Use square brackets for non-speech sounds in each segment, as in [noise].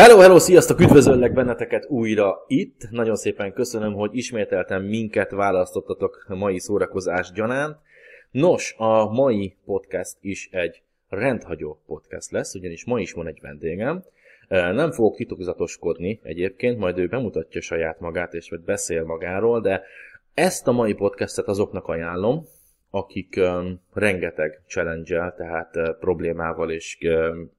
Hello, hello, sziasztok, üdvözöllek benneteket újra itt. Nagyon szépen köszönöm, hogy ismételten minket választottatok a mai szórakozás gyanánt. Nos, a mai podcast is egy rendhagyó podcast lesz, ugyanis ma is van egy vendégem. Nem fogok titokzatoskodni egyébként, majd ő bemutatja saját magát, és vagy beszél magáról, de ezt a mai podcastet azoknak ajánlom, akik um, rengeteg challenge tehát uh, problémával és um,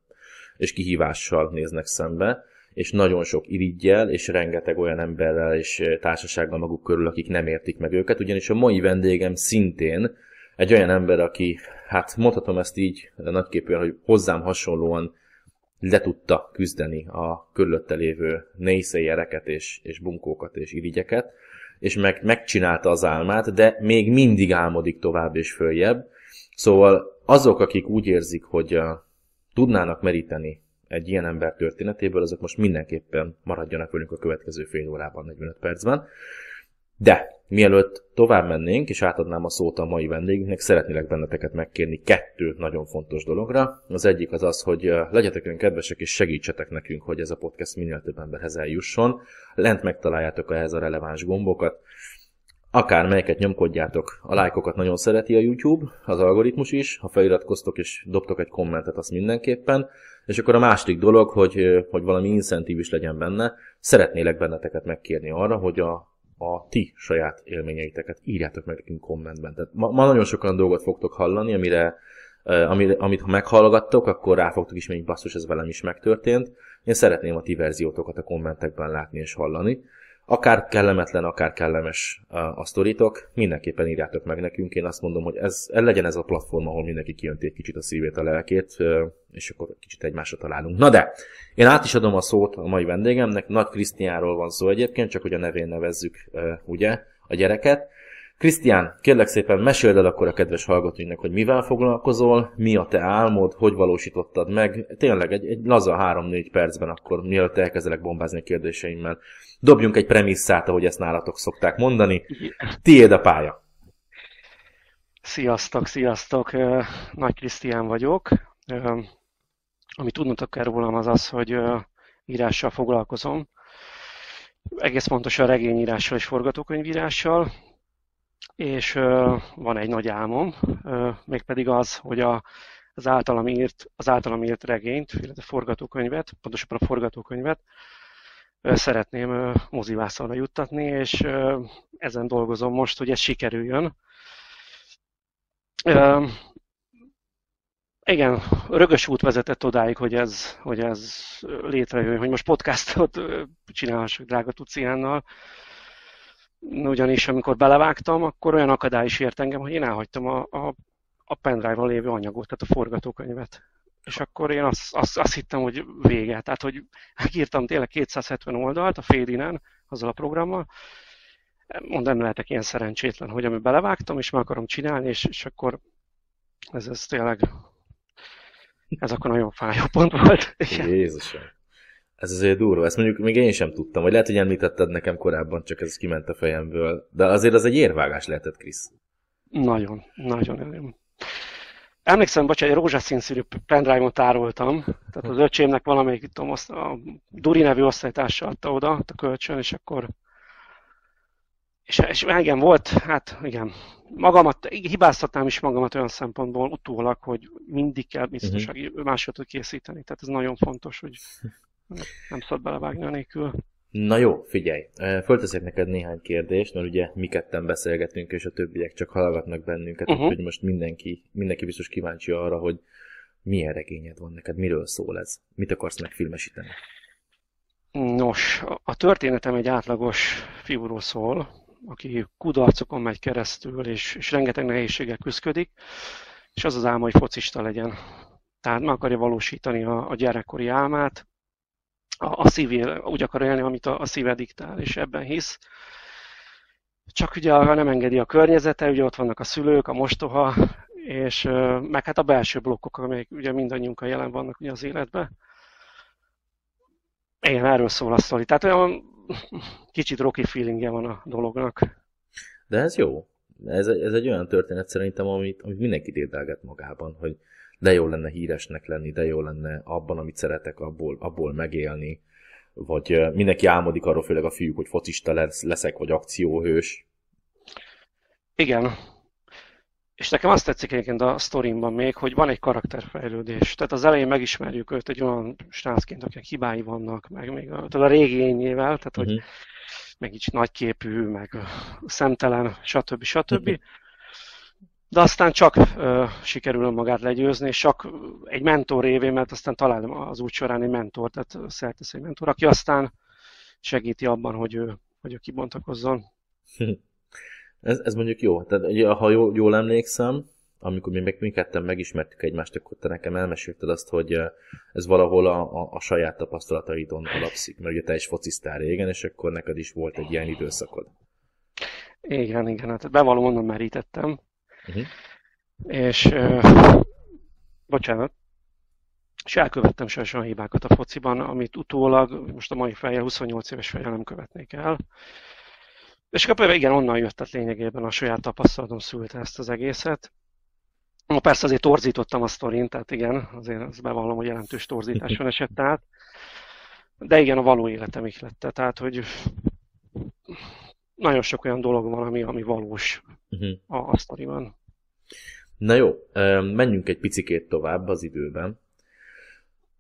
és kihívással néznek szembe, és nagyon sok irigyel, és rengeteg olyan emberrel és társasággal maguk körül, akik nem értik meg őket, ugyanis a mai vendégem szintén egy olyan ember, aki, hát mondhatom ezt így nagyképűen, hogy hozzám hasonlóan le tudta küzdeni a körülötte lévő nészélyereket és, és bunkókat és irigyeket, és meg, megcsinálta az álmát, de még mindig álmodik tovább és följebb. Szóval azok, akik úgy érzik, hogy tudnának meríteni egy ilyen ember történetéből, azok most mindenképpen maradjanak velünk a következő fél órában, 45 percben. De mielőtt tovább mennénk, és átadnám a szót a mai vendégünknek, szeretnélek benneteket megkérni kettő nagyon fontos dologra. Az egyik az az, hogy legyetek ön kedvesek, és segítsetek nekünk, hogy ez a podcast minél több emberhez eljusson. Lent megtaláljátok ehhez a releváns gombokat. Akár melyeket nyomkodjátok, a lájkokat nagyon szereti a YouTube, az algoritmus is, ha feliratkoztok és dobtok egy kommentet, az mindenképpen. És akkor a másik dolog, hogy, hogy valami incentív is legyen benne, szeretnélek benneteket megkérni arra, hogy a, a ti saját élményeiteket írjátok meg nekünk kommentben. Tehát ma, ma nagyon sokan dolgot fogtok hallani, amire, amire, amit ha meghallgattok, akkor rá fogtok ismerni, hogy basszus, ez velem is megtörtént. Én szeretném a ti verziótokat a kommentekben látni és hallani. Akár kellemetlen, akár kellemes a sztoritok, mindenképpen írjátok meg nekünk. Én azt mondom, hogy ez, legyen ez a platform, ahol mindenki kijönti egy kicsit a szívét, a lelkét, és akkor kicsit egymásra találunk. Na de, én át is adom a szót a mai vendégemnek, Nagy Krisztiánról van szó egyébként, csak hogy a nevén nevezzük, ugye, a gyereket. Krisztián, kérlek szépen meséld el akkor a kedves hallgatóinknak, hogy mivel foglalkozol, mi a te álmod, hogy valósítottad meg. Tényleg egy, egy laza 3-4 percben akkor, mielőtt elkezdelek bombázni a kérdéseimmel. Dobjunk egy premisszát, ahogy ezt nálatok szokták mondani. Tiéd a pálya. Sziasztok, sziasztok! Nagy Krisztián vagyok. Amit tudnotok kell rólam az az, hogy írással foglalkozom. Egész pontosan regényírással és forgatókönyvírással és van egy nagy álmom, mégpedig az, hogy a, az, általam írt, az általam írt regényt, illetve forgatókönyvet, pontosabban a forgatókönyvet szeretném mozivászonra juttatni, és ezen dolgozom most, hogy ez sikerüljön. Igen, rögös út vezetett odáig, hogy ez, hogy ez létrejön, hogy most podcastot csinálhassak drága Tuciánnal, ugyanis amikor belevágtam, akkor olyan akadály is ért engem, hogy én elhagytam a, a, a pendrive-on lévő anyagot, tehát a forgatókönyvet. És akkor én azt, azt, azt hittem, hogy vége. Tehát, hogy írtam tényleg 270 oldalt a Fédinen, azzal a programmal. Mondom, nem lehetek ilyen szerencsétlen, hogy amit belevágtam, és meg akarom csinálni, és, és akkor ez, ez tényleg ez akkor nagyon fájó pont volt. Jézusom. Ez azért durva, ezt mondjuk még én sem tudtam, vagy lehet, hogy említetted nekem korábban, csak ez kiment a fejemből. De azért az egy érvágás lehetett, Krisz. Nagyon, nagyon, nagyon. Emlékszem, bocsánat, egy rózsaszín színű pendrive-ot tároltam, tehát az öcsémnek valamelyik, tudom, a Duri nevű osztálytársa adta oda a kölcsön, és akkor és, és igen, volt, hát igen, magamat, hibáztatnám is magamat olyan szempontból utólag, hogy mindig kell biztonsági uh-huh. másolatot készíteni. Tehát ez nagyon fontos, hogy nem szabad belevágni a nélkül. Na jó, figyelj, fölteszek neked néhány kérdést, mert ugye mi ketten beszélgetünk, és a többiek csak hallgatnak bennünket, uh-huh. hogy most mindenki, mindenki biztos kíváncsi arra, hogy milyen regényed van neked, miről szól ez, mit akarsz megfilmesíteni? Nos, a történetem egy átlagos fiúról szól, aki kudarcokon megy keresztül, és, és rengeteg nehézséggel küzdik, és az az álma, hogy focista legyen. Tehát meg akarja valósítani a, a gyerekkori álmát, a, a szívé, úgy akar élni, amit a, a szíve diktál, és ebben hisz. Csak ugye ha nem engedi a környezete, ugye ott vannak a szülők, a mostoha, és meg hát a belső blokkok, amelyek ugye mindannyiunkkal jelen vannak ugye az életben. Igen, erről szól a sztori. Tehát olyan kicsit rocky feelingje van a dolognak. De ez jó. Ez, ez egy olyan történet szerintem, amit, amit mindenki dédelget magában, hogy de jó lenne híresnek lenni, de jó lenne abban, amit szeretek, abból, abból megélni. vagy mindenki álmodik arról, főleg a fiúk, hogy focista lesz, leszek, vagy akcióhős. Igen. És nekem azt tetszik egyébként a sztorimban még, hogy van egy karakterfejlődés. Tehát az elején megismerjük őt egy olyan srácként, akinek hibái vannak, meg még a, a régi ényével, tehát uh-huh. hogy mhm. meg így nagyképű, meg szemtelen, stb. stb. Uh-huh de aztán csak ö, sikerül magát legyőzni, és csak egy mentor révén, mert aztán talál az út során egy mentor, tehát szertesz egy mentor, aki aztán segíti abban, hogy ő, hogy ő kibontakozzon. [laughs] ez, ez mondjuk jó. Tehát, ha jól, jól emlékszem, amikor mi meg mi ketten megismertük egymást, akkor te nekem elmesélted azt, hogy ez valahol a, a, a saját tapasztalataidon alapszik, mert ugye te is focisztál régen, és akkor neked is volt egy ilyen időszakod. Igen, igen, hát bevallom, onnan merítettem. Uh-huh. És uh, bocsánat, és elkövettem olyan hibákat a fociban, amit utólag, most a mai fejjel, 28 éves fejjel nem követnék el. És akkor igen, onnan jött, tehát lényegében a saját tapasztalatom szülte ezt az egészet. Ma persze azért torzítottam a sztorint, tehát igen, azért azt bevallom, hogy jelentős torzításon [laughs] esett át. De igen, a való életem lett, tehát hogy nagyon sok olyan dolog van, ami, ami valós uh-huh. a, a sztoriban. Na jó, menjünk egy picikét tovább az időben,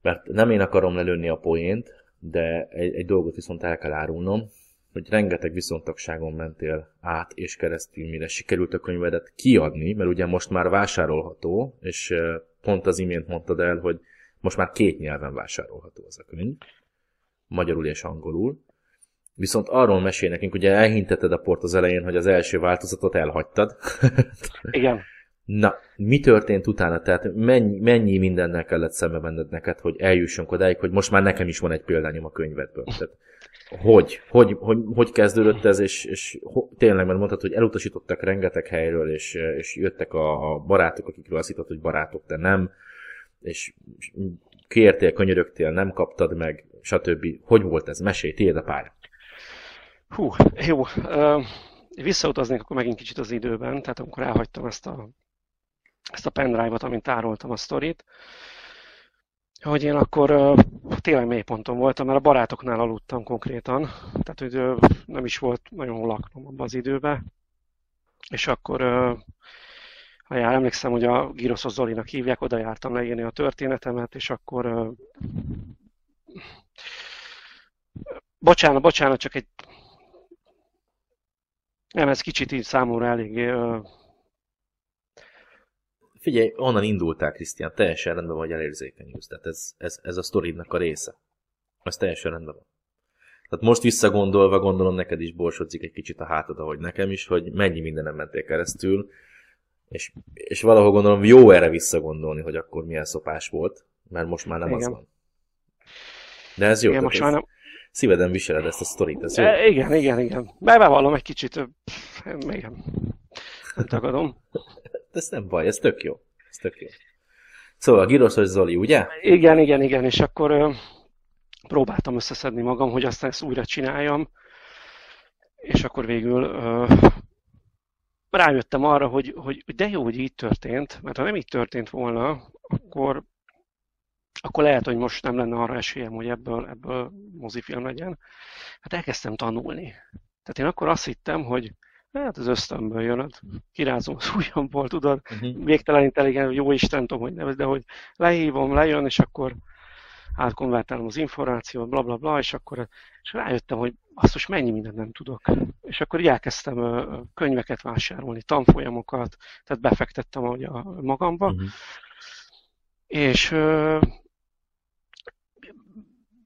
mert nem én akarom lelőni a poént, de egy, egy dolgot viszont el kell árulnom, hogy rengeteg viszontagságon mentél át és keresztül, mire sikerült a könyvedet kiadni, mert ugye most már vásárolható, és pont az imént mondtad el, hogy most már két nyelven vásárolható az a könyv, magyarul és angolul. Viszont arról mesél nekünk, ugye elhinteted a port az elején, hogy az első változatot elhagytad. [laughs] Igen. Na, mi történt utána? Tehát mennyi, mennyi mindennel kellett szembe menned neked, hogy eljussunk odáig, hogy most már nekem is van egy példányom a könyvedből. Tehát, hogy, hogy, hogy, hogy kezdődött ez, és, és ho, tényleg, mert mondtad, hogy elutasítottak rengeteg helyről, és, és jöttek a, a barátok, akikről azt hittad, hogy barátok, te nem, és kértél, könyörögtél, nem kaptad meg, stb. Hogy volt ez? Mesélj, tiéd a pálya. Hú, jó. Visszautaznék akkor megint kicsit az időben, tehát amikor elhagytam ezt a, ezt a pendrive-ot, amint tároltam a sztorit, hogy én akkor uh, tényleg mélyponton voltam, mert a barátoknál aludtam konkrétan, tehát hogy nem is volt nagyon hol laknom abban az időben, és akkor ha jár, emlékszem, hogy a Giroszos Zolinak hívják, oda jártam leírni a történetemet, és akkor bocsánat, bocsánat, csak egy nem, ez kicsit így számomra eléggé... Uh... Figyelj, onnan indultál, Krisztián, teljesen rendben vagy elérzékenyülsz. Tehát ez, ez, ez a sztoridnak a része. Ez teljesen rendben van. Tehát most visszagondolva, gondolom neked is borsodzik egy kicsit a hátad, ahogy nekem is, hogy mennyi mindenem mentél keresztül, és, és valahol gondolom jó erre visszagondolni, hogy akkor milyen szopás volt, mert most már nem Igen. az van. De ez jó. Igen, most már nem, szíveden viseled ezt a sztorit, ez jó? E, igen, igen, igen. Bevallom egy kicsit, igen, nem tagadom. ez nem baj, ez tök jó. Ez tök jó. Szóval Giroszos Zoli, ugye? Igen, igen, igen, és akkor ö, próbáltam összeszedni magam, hogy aztán ezt újra csináljam, és akkor végül ö, rájöttem arra, hogy, hogy de jó, hogy így történt, mert ha nem így történt volna, akkor akkor lehet, hogy most nem lenne arra esélyem, hogy ebből, ebből mozifilm legyen. Hát elkezdtem tanulni. Tehát én akkor azt hittem, hogy hát az ösztönből jön, hát kirázom az ujjamból, tudod, uh-huh. végtelen intelligens, jó Isten tudom, hogy nevez, de hogy lehívom, lejön, és akkor átkonvertálom az információt, bla bla bla, és akkor és rájöttem, hogy azt most mennyi mindent nem tudok. És akkor így elkezdtem könyveket vásárolni, tanfolyamokat, tehát befektettem ahogy a magamba, uh-huh. És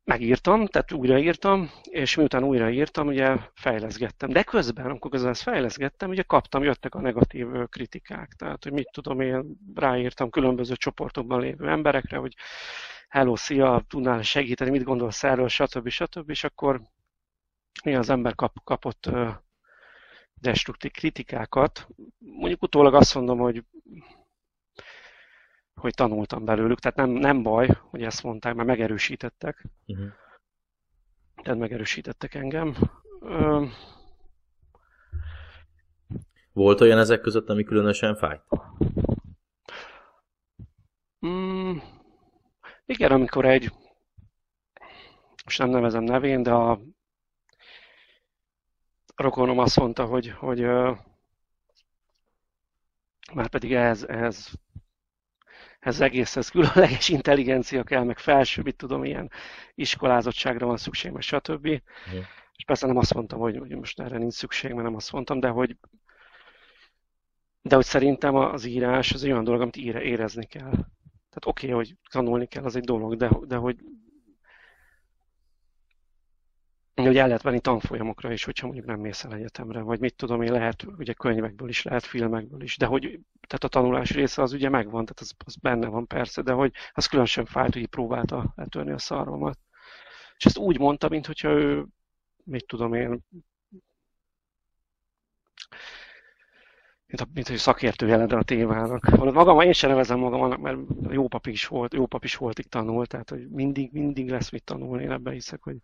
megírtam, tehát újraírtam, és miután újraírtam, ugye fejleszgettem. De közben, amikor közben ezt fejleszgettem, ugye kaptam, jöttek a negatív kritikák. Tehát, hogy mit tudom, én ráírtam különböző csoportokban lévő emberekre, hogy hello, szia, tudnál segíteni, mit gondolsz erről, stb. stb. És akkor mi az ember kap, kapott destruktív kritikákat. Mondjuk utólag azt mondom, hogy hogy tanultam belőlük, tehát nem, nem baj, hogy ezt mondták, mert megerősítettek. Uh-huh. Tehát megerősítettek engem. Ö... Volt olyan ezek között, ami különösen fájt? Mm, igen, amikor egy most nem nevezem nevén, de a rokonom azt mondta, hogy, hogy már pedig ehhez, ehhez, ehhez egészhez különleges intelligencia kell, meg felső, mit tudom, ilyen iskolázottságra van szükség, meg stb. Mm. És persze nem azt mondtam, hogy, hogy most erre nincs szükség, mert nem azt mondtam, de hogy de hogy szerintem az írás az egy olyan dolog, amit ére, érezni kell. Tehát oké, okay, hogy tanulni kell, az egy dolog, de, de hogy hogy el lehet venni tanfolyamokra is, hogyha mondjuk nem mész el egyetemre, vagy mit tudom én, lehet ugye könyvekből is, lehet filmekből is, de hogy tehát a tanulás része az ugye megvan, tehát az, az benne van persze, de hogy az különösen fájt, hogy próbálta letörni a szarvamat. És ezt úgy mondta, mint hogyha ő, mit tudom én, mint, mint hogy szakértő jelente a témának. Magam, én sem nevezem magam, mert jó pap is volt, jó pap is itt tanult, tehát hogy mindig, mindig lesz mit tanulni, én ebben hiszek, hogy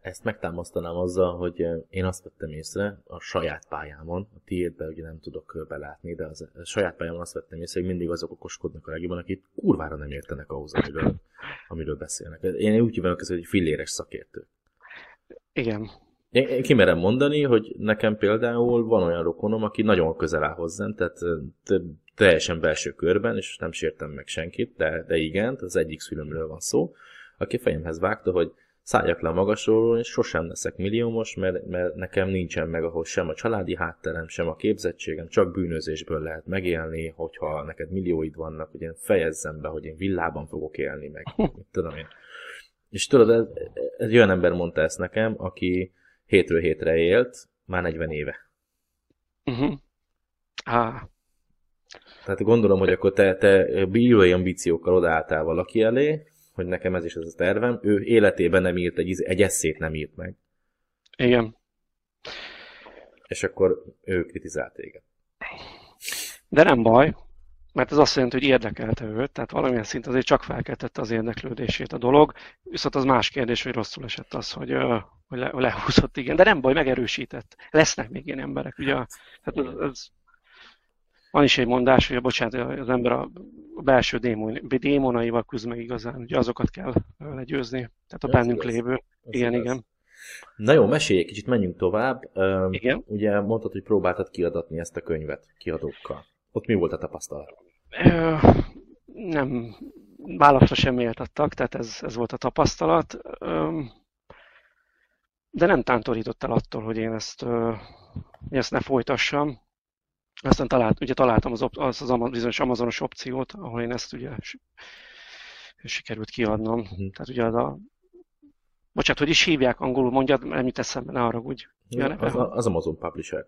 ezt megtámasztanám azzal, hogy e, én azt vettem észre a saját pályámon, a tiédben ugye nem tudok belátni, de az, a saját pályámon azt vettem észre, hogy mindig azok okoskodnak a legjobban, akik kurvára nem értenek ahhoz, amiről, amiről beszélnek. Én úgy hívom hogy filléres szakértő. Igen. Én, én kimerem mondani, hogy nekem például van olyan rokonom, aki nagyon közel áll hozzám, tehát teljesen belső körben, és nem sértem meg senkit, de, de igen, az egyik szülőmről van szó, aki fejemhez vágta, hogy szálljak le a magasról, és sosem leszek milliómos, mert, mert nekem nincsen meg ahhoz sem a családi hátterem, sem a képzettségem, csak bűnözésből lehet megélni, hogyha neked millióid vannak, hogy én fejezzem be, hogy én villában fogok élni, meg [laughs] mit tudom én. És tudod, ez, egy olyan ember mondta ezt nekem, aki hétről hétre élt, már 40 éve. Uh-huh. Ah. Tehát gondolom, hogy akkor te, te bírói ambíciókkal odaálltál valaki elé, hogy nekem ez is ez a tervem. Ő életében nem írt egy, egy eszét nem írt meg. Igen. És akkor ő kritizált téged. De nem baj, mert ez azt jelenti, hogy érdekelte őt, tehát valamilyen szint azért csak felkeltette az érdeklődését a dolog, viszont az más kérdés, hogy rosszul esett az, hogy, hogy le, lehúzott, igen, de nem baj, megerősített. Lesznek még ilyen emberek, ugye, tehát az, az, van is egy mondás, hogy bocsánat, az ember a belső démon, démonaival küzd meg igazán, hogy azokat kell legyőzni. Tehát a ez bennünk lesz. lévő. Ez igen, lesz. igen. Na jó, mesélj egy kicsit, menjünk tovább. Igen. Ugye mondtad, hogy próbáltad kiadatni ezt a könyvet kiadókkal. Ott mi volt a tapasztalat? Nem, válaszra sem méltattak, tehát ez, ez volt a tapasztalat. De nem tántorított el attól, hogy én ezt, hogy ezt ne folytassam. Aztán talált, ugye találtam az, az, az bizonyos Amazonos opciót, ahol én ezt ugye sikerült kiadnom. Uh-huh. Tehát ugye az a Bocsát, hogy is hívják angolul, mondjad, nem jut eszembe, ne haragudj. Ja, az, a, az Amazon Publisher.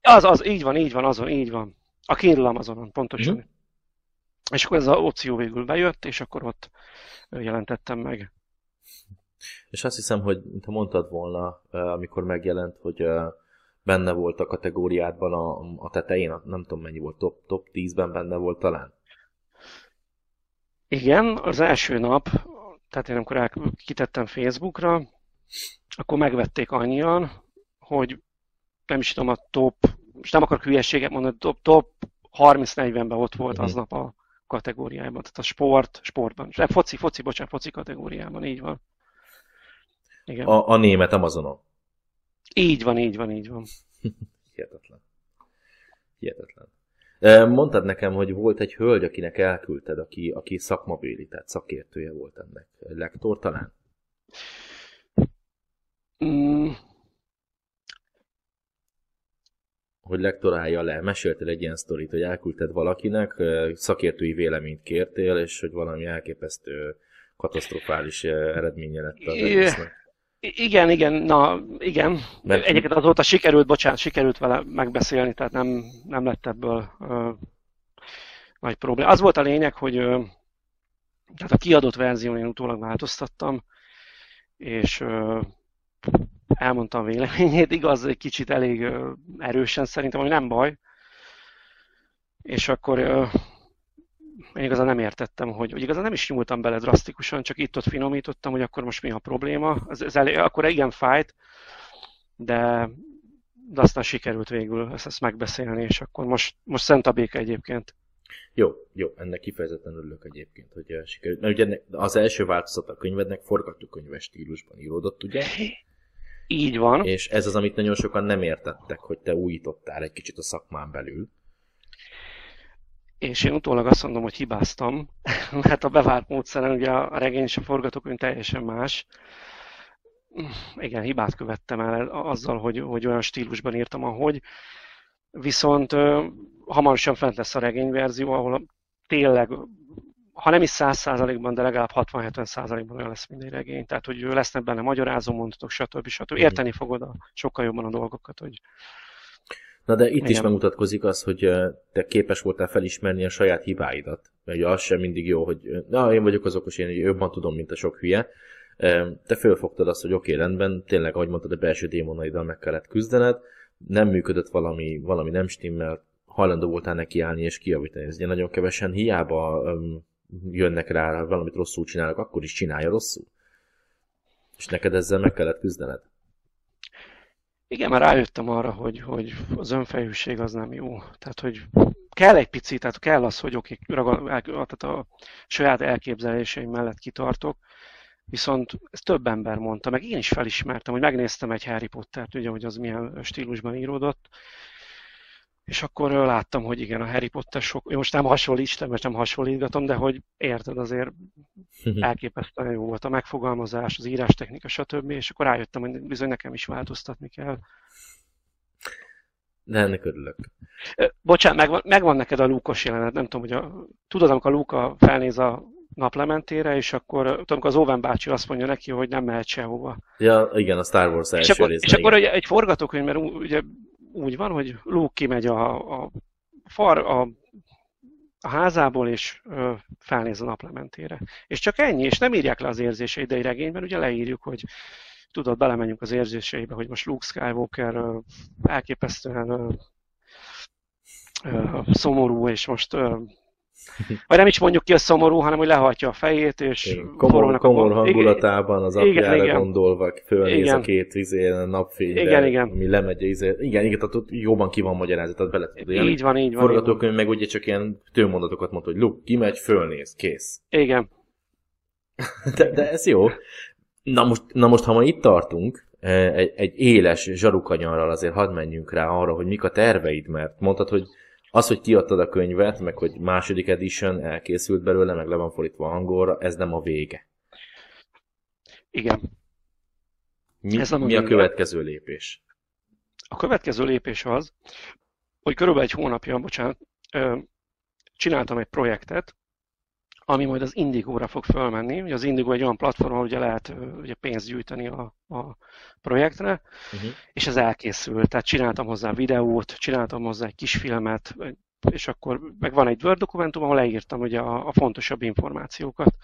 Az, az, így van, így van, azon, így van. A Kindle Amazonon, pontosan. Uh-huh. És akkor ez az opció végül bejött, és akkor ott jelentettem meg. És azt hiszem, hogy te mondtad volna, amikor megjelent, hogy benne volt a kategóriádban a, a tetején, nem tudom mennyi volt, top, top 10-ben benne volt talán? Igen, az első nap, tehát én amikor el, kitettem Facebookra, akkor megvették annyian, hogy nem is tudom, a top, és nem akarok hülyeséget mondani, top, top 30-40-ben ott volt uh-huh. aznap a kategóriában, tehát a sport, sportban, foci, foci, bocsánat, foci kategóriában, így van. Igen. A, a német Amazonon. Így van, így van, így van. [laughs] Hihetetlen. Hihetetlen. Mondtad nekem, hogy volt egy hölgy, akinek elküldted, aki, aki szakmabéli, tehát szakértője volt ennek. Lektor talán? Mm. Hogy lektorálja le. Meséltél egy ilyen sztorit, hogy elküldted valakinek, szakértői véleményt kértél, és hogy valami elképesztő katasztrofális eredménye lett az egésznek. Igen, igen, na igen. Mert... Egyébként azóta sikerült, bocsánat, sikerült vele megbeszélni, tehát nem, nem lett ebből ö, nagy probléma. Az volt a lényeg, hogy ö, tehát a kiadott verzión én utólag változtattam, és ö, elmondtam véleményét, igaz, egy kicsit elég ö, erősen szerintem, hogy nem baj. És akkor ö, én igazán nem értettem, hogy, hogy igazán nem is nyúltam bele drasztikusan, csak itt-ott finomítottam, hogy akkor most mi a probléma. Ez, ez elég, akkor igen fájt, de, de aztán sikerült végül ezt, ezt megbeszélni, és akkor most, most szent a béke egyébként. Jó, jó, ennek kifejezetten örülök egyébként, hogy sikerült. Mert ugye az első változat a könyvednek forgatókönyves stílusban íródott, ugye? Így van. És ez az, amit nagyon sokan nem értettek, hogy te újítottál egy kicsit a szakmán belül. És én utólag azt mondom, hogy hibáztam, [laughs] mert a bevált módszeren ugye a regény és a forgatókönyv teljesen más. Igen, hibát követtem el azzal, hogy, hogy olyan stílusban írtam, ahogy. Viszont hamarosan fent lesz a regényverzió, ahol tényleg, ha nem is 100%-ban, de legalább 60-70%-ban olyan lesz minden regény. Tehát, hogy lesznek benne magyarázó mondatok, stb. stb. Érteni fogod a, sokkal jobban a dolgokat, hogy Na de itt Igen. is megmutatkozik az, hogy te képes voltál felismerni a saját hibáidat. Mert az sem mindig jó, hogy na, én vagyok az okos, én jobban tudom, mint a sok hülye. Te fölfogtad azt, hogy oké, okay, rendben, tényleg, ahogy mondtad, a belső démonaiddal meg kellett küzdened, nem működött valami, valami nem stimmel, hajlandó voltál nekiállni és kiavítani. Ez ugye nagyon kevesen hiába jönnek rá, valamit rosszul csinálnak, akkor is csinálja rosszul. És neked ezzel meg kellett küzdened. Igen, már rájöttem arra, hogy, hogy az önfejűség az nem jó. Tehát, hogy kell egy picit, tehát kell az, hogy oké, tehát a saját elképzeléseim mellett kitartok, viszont ezt több ember mondta, meg én is felismertem, hogy megnéztem egy Harry Pottert, ugye, hogy az milyen stílusban íródott, és akkor láttam, hogy igen, a Harry Potter sok, most nem hasonlítsam, most nem hasonlítgatom, de hogy érted, azért [laughs] elképesztően jó volt a megfogalmazás, az írástechnika, stb. És akkor rájöttem, hogy bizony nekem is változtatni kell. De ennek örülök. Bocsánat, megvan, megvan neked a Lúkos jelenet, nem tudom, hogy a, tudod, amikor a Luka felnéz a naplementére, és akkor tudom, az Owen bácsi azt mondja neki, hogy nem mehet sehova. Ja, igen, a Star Wars első és akkor. És akkor egy, egy forgatókönyv, mert ugye úgy van, hogy Luke kimegy a, a, far, a, a házából, és ö, felnéz a naplementére. És csak ennyi, és nem írják le az érzéseit, de regényben ugye leírjuk, hogy tudod, belemenjünk az érzéseibe, hogy most Luke Skywalker ö, elképesztően ö, ö, szomorú, és most ö, vagy nem is mondjuk ki a szomorú, hanem hogy lehajtja a fejét, és komor, komor hangulatában az apjára igen, gondolva fölnéz igen. a két vizé, a napfényre, igen, igen. ami lemegy, izé. igen, igen, tehát jobban ki van magyarázat, tehát bele tudod. Így van, így van. Forgatókönyv meg ugye csak ilyen tőmondatokat mondta, hogy Luke, kimegy, fölnéz, kész. Igen. [laughs] de, de ez jó. Na most, na most, ha ma itt tartunk, eh, egy, egy éles zsarukanyarral azért hadd menjünk rá arra, hogy mik a terveid, mert mondtad, hogy az, hogy kiadtad a könyvet, meg hogy második edition elkészült belőle, meg le van fordítva angolra, ez nem a vége. Igen. Mi, ez nem a, mi a következő lépés? A következő lépés az, hogy körülbelül egy hónapja, bocsánat, csináltam egy projektet, ami majd az Indigo-ra fog fölmenni. Ugye az Indigo egy olyan platform, ahol ugye lehet ugye pénzt gyűjteni a, a projektre, uh-huh. és ez elkészült. Tehát csináltam hozzá videót, csináltam hozzá egy kis filmet, és akkor meg van egy Word dokumentum, ahol leírtam ugye a, a fontosabb információkat.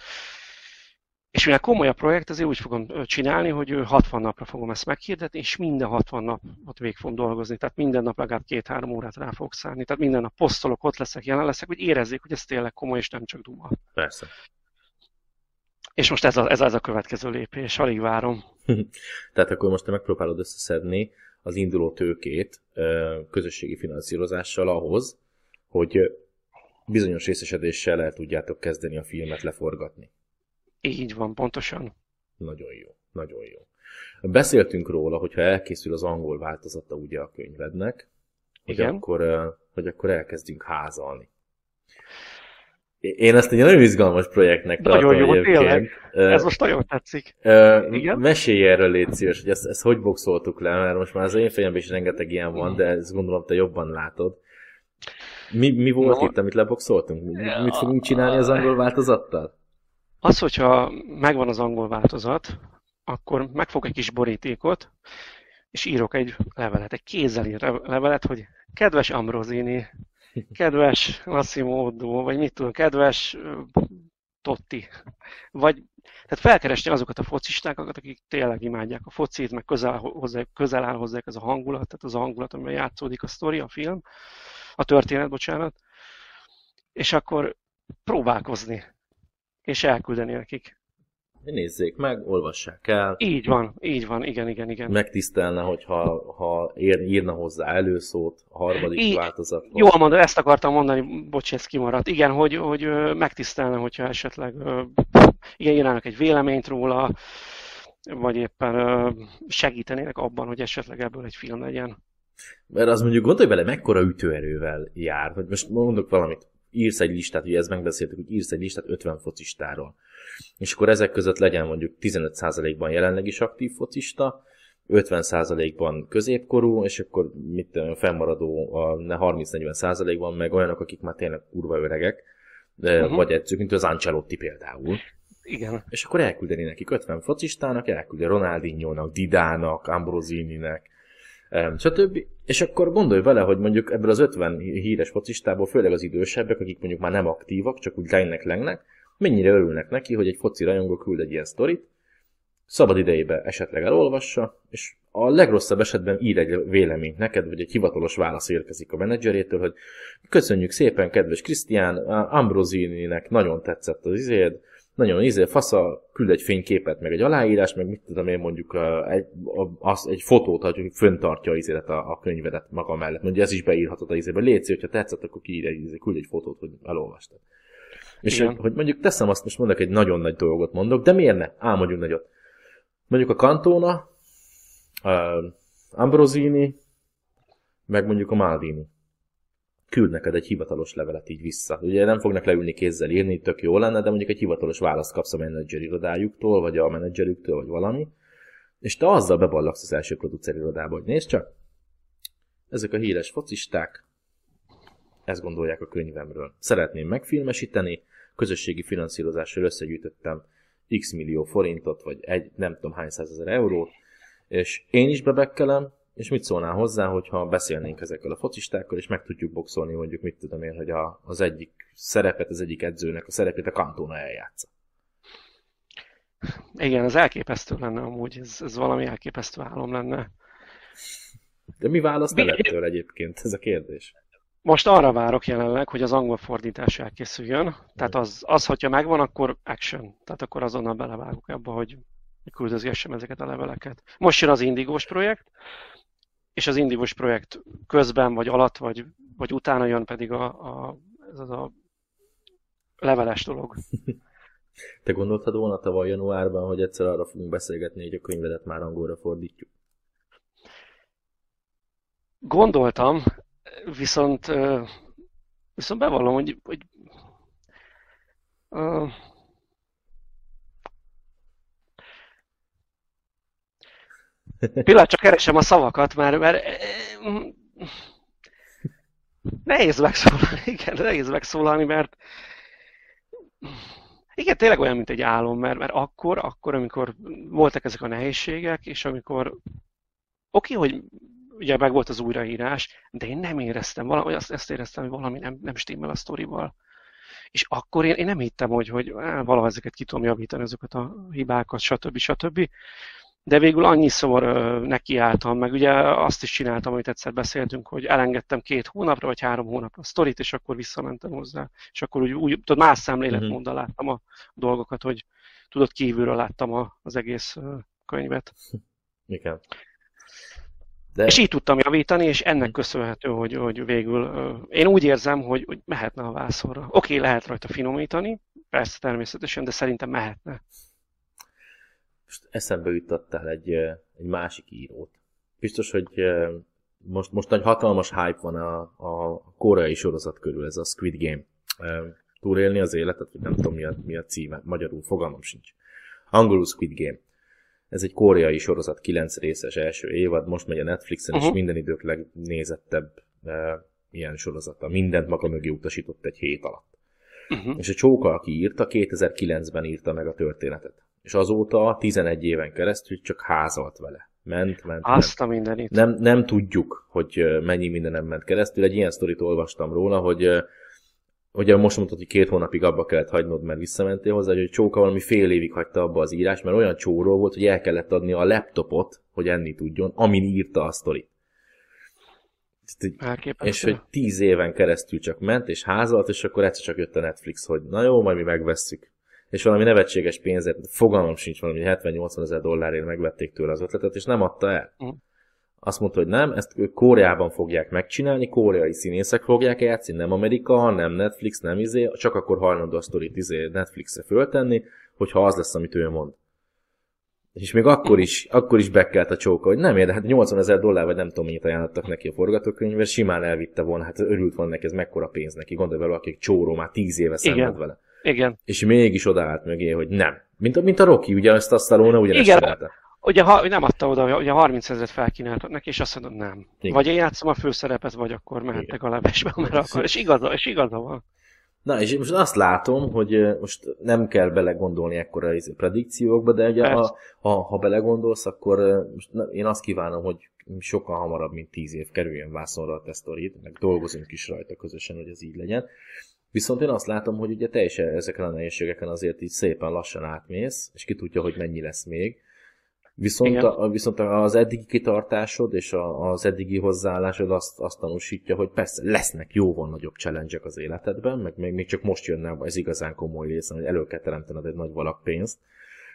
És mivel komoly a projekt, ezért úgy fogom csinálni, hogy 60 napra fogom ezt meghirdetni, és minden 60 napot végig fogom dolgozni. Tehát minden nap legalább két-három órát rá fogok szállni. Tehát minden nap posztolok, ott leszek, jelen leszek, hogy érezzék, hogy ez tényleg komoly, és nem csak duma. Persze. És most ez, a, ez az a következő lépés, alig várom. [laughs] Tehát akkor most te megpróbálod összeszedni az induló tőkét közösségi finanszírozással ahhoz, hogy bizonyos részesedéssel el tudjátok kezdeni a filmet leforgatni. Így van, pontosan. Nagyon jó, nagyon jó. Beszéltünk róla, hogyha elkészül az angol változata ugye a könyvednek, hogy akkor, hogy akkor elkezdjünk házalni. Én ezt egy nagyon izgalmas projektnek tartom Nagyon jó, tényleg. Ez most nagyon tetszik. Uh, Igen? Mesélj erről, légy szíves, hogy ezt, ezt hogy boxoltuk le, mert most már az én fejemben is rengeteg ilyen van, de ezt gondolom te jobban látod. Mi, mi volt no. itt, amit leboxoltunk? Mit fogunk csinálni az angol változattal? Az, hogyha megvan az angol változat, akkor megfog egy kis borítékot, és írok egy levelet, egy kézzel ír levelet, hogy kedves Ambrosini, kedves Massimo Oddó, vagy mit tudom, kedves Totti. Vagy, tehát felkeresni azokat a focistákat, akik tényleg imádják a focit, meg közel, hozzá, közel áll hozzá ez a hangulat, tehát az a hangulat, amiben játszódik a sztori, a film, a történet, bocsánat, és akkor próbálkozni és elküldeni nekik. nézzék meg, olvassák el. Így van, így van, igen, igen, igen. Megtisztelne, hogyha ha ér, írna hozzá előszót a harmadik így, változat. Jól mondod, ezt akartam mondani, bocs, ez kimaradt. Igen, hogy, hogy megtisztelne, hogyha esetleg igen, írnának egy véleményt róla, vagy éppen segítenének abban, hogy esetleg ebből egy film legyen. Mert az mondjuk gondolj bele, mekkora ütőerővel jár, hogy most mondok valamit, írsz egy listát, ugye ezt megbeszéltük, hogy írsz egy listát 50 focistáról. És akkor ezek között legyen mondjuk 15%-ban jelenleg is aktív focista, 50%-ban középkorú, és akkor mit fennmaradó a 30-40%-ban meg olyanok, akik már tényleg kurva öregek, uh-huh. vagy edzők, mint az Ancelotti például. Igen. És akkor elküldeni nekik 50 focistának, elküldi Ronaldinho-nak, Didának, Ambrosini-nek, stb. És akkor gondolj vele, hogy mondjuk ebből az 50 híres focistából, főleg az idősebbek, akik mondjuk már nem aktívak, csak úgy lengnek lengnek, mennyire örülnek neki, hogy egy foci rajongó küld egy ilyen sztorit, szabad idejébe esetleg elolvassa, és a legrosszabb esetben ír egy véleményt neked, vagy egy hivatalos válasz érkezik a menedzserétől, hogy köszönjük szépen, kedves Krisztián, Ambrosini-nek nagyon tetszett az izéd, nagyon izé, fasza, küld egy fényképet, meg egy aláírás, meg mit tudom én mondjuk a, egy, a, az, egy fotót, hogy föntartja az izélet a, a könyvedet maga mellett. Mondja, ez is beírhatod az izébe. Légy hogyha tetszett, akkor kiír egy, izé, küld egy fotót, hogy elolvastad. És hogy, hogy, mondjuk teszem azt, most mondok egy nagyon nagy dolgot mondok, de miért ne? Álmodjunk nagyot. Mondjuk a Cantona, uh, Ambrosini, meg mondjuk a Maldini küld neked egy hivatalos levelet így vissza. Ugye nem fognak leülni kézzel írni, tök jó lenne, de mondjuk egy hivatalos választ kapsz a menedzser irodájuktól, vagy a menedzserüktől, vagy valami, és te azzal beballagsz az első producer irodába, hogy nézd csak, ezek a híres focisták, ezt gondolják a könyvemről. Szeretném megfilmesíteni, közösségi finanszírozással összegyűjtöttem x millió forintot, vagy egy nem tudom hány százezer eurót, és én is bebekkelem, és mit szólnál hozzá, hogyha beszélnénk ezekkel a focistákkal, és meg tudjuk boxolni mondjuk, mit tudom én, hogy a, az egyik szerepet, az egyik edzőnek a szerepét a kantona eljátsza. Igen, ez elképesztő lenne amúgy, ez, ez valami elképesztő álom lenne. De mi választ ettől egyébként, ez a kérdés? Most arra várok jelenleg, hogy az angol fordítás elkészüljön. Tehát az, az hogyha megvan, akkor action. Tehát akkor azonnal belevágok abba, hogy küldözgessem ezeket a leveleket. Most jön az Indigós projekt, és az Indivos projekt közben, vagy alatt, vagy, vagy utána jön pedig a, a, ez az a leveles dolog. [laughs] Te gondoltad volna tavaly januárban, hogy egyszer arra fogunk beszélgetni, hogy a könyvedet már angolra fordítjuk? Gondoltam, viszont viszont bevallom, hogy, hogy uh, Pillanat, csak keresem a szavakat, mert, mert nehéz megszólalni, [laughs] igen, nehéz megszólalni, mert igen, tényleg olyan, mint egy álom, mert, mert akkor, akkor, amikor voltak ezek a nehézségek, és amikor oké, hogy ugye meg volt az újraírás, de én nem éreztem, valahogy azt, ezt éreztem, hogy valami nem, nem stimmel a sztorival. És akkor én, én nem hittem, hogy, hogy valahogy ezeket ki tudom javítani, ezeket a hibákat, stb. stb de végül annyiszor nekiálltam, meg ugye azt is csináltam, amit egyszer beszéltünk, hogy elengedtem két hónapra, vagy három hónapra a sztorit, és akkor visszamentem hozzá. És akkor úgy, úgy tudod, más szemléletmóddal mhm. láttam a dolgokat, hogy tudod, kívülről láttam a, az egész könyvet. Igen. De... És így tudtam javítani, és ennek mhm. köszönhető, hogy, hogy végül én úgy érzem, hogy, hogy mehetne a vászorra. Oké, lehet rajta finomítani, persze természetesen, de szerintem mehetne. Most eszembe jutottál egy, egy másik írót. Biztos, hogy most, most nagy hatalmas hype van a, a koreai sorozat körül, ez a Squid Game. Túlélni az életet, vagy nem tudom mi a, mi a címe, magyarul fogalmam sincs. Angolul Squid Game. Ez egy koreai sorozat, 9 részes első évad, most megy a Netflixen, uh-huh. és minden idők legnézettebb e, ilyen sorozata. Mindent maga mögé utasított egy hét alatt. Uh-huh. És a Csóka, aki írta, 2009-ben írta meg a történetet és azóta 11 éven keresztül csak házalt vele. Ment, ment, Azt ment. a mindenit. Nem, nem tudjuk, hogy mennyi mindenem ment keresztül. Egy ilyen sztorit olvastam róla, hogy Ugye most mondtad, hogy két hónapig abba kellett hagynod, mert visszamentél hozzá, hogy Csóka valami fél évig hagyta abba az írás, mert olyan csóró volt, hogy el kellett adni a laptopot, hogy enni tudjon, amin írta a sztorit. És hogy tíz éven keresztül csak ment, és házalt, és akkor egyszer csak jött a Netflix, hogy na jó, majd mi megvesszük és valami nevetséges pénzért, fogalmam sincs valami 70-80 ezer dollárért megvették tőle az ötletet, és nem adta el. Uh. Azt mondta, hogy nem, ezt ők Koreában fogják megcsinálni, koreai színészek fogják játszani, nem Amerika, nem Netflix, nem izé, csak akkor hajlandó a sztorit izé Netflixre föltenni, hogyha az lesz, amit ő mond. És még akkor is, akkor is bekelt a csóka, hogy nem érde, hát 80 ezer dollár, vagy nem tudom, mennyit ajánlottak neki a forgatókönyvvel, simán elvitte volna, hát örült volna neki, ez mekkora pénz neki, gondolj vele, akik csóró már 10 éve szenved vele. Igen. És mégis odaállt mögé, hogy nem. Mint a, mint a Rocky, ugye ezt a Stallone ugyanezt Igen. Ugye ha, nem adta oda, ugye 30 ezeret felkínáltak neki, és azt mondod, nem. Igen. Vagy én játszom a főszerepet, vagy akkor mehettek a levesbe, mert akkor, és igaza, és igaza van. Na, és most azt látom, hogy most nem kell belegondolni ekkora izé predikciókba, de ugye ha, ha, ha belegondolsz, akkor most én azt kívánom, hogy sokkal hamarabb, mint tíz év kerüljön vászonra a tesztorit, meg dolgozunk is rajta közösen, hogy ez így legyen. Viszont én azt látom, hogy ugye teljesen ezeken a nehézségeken azért így szépen lassan átmész, és ki tudja, hogy mennyi lesz még. Viszont, a, viszont az eddigi kitartásod és a, az eddigi hozzáállásod azt, azt tanúsítja, hogy persze lesznek jóval nagyobb challenge az életedben, meg még, még csak most jönne ez igazán komoly része, hogy elő kell teremtened egy nagy valak pénzt,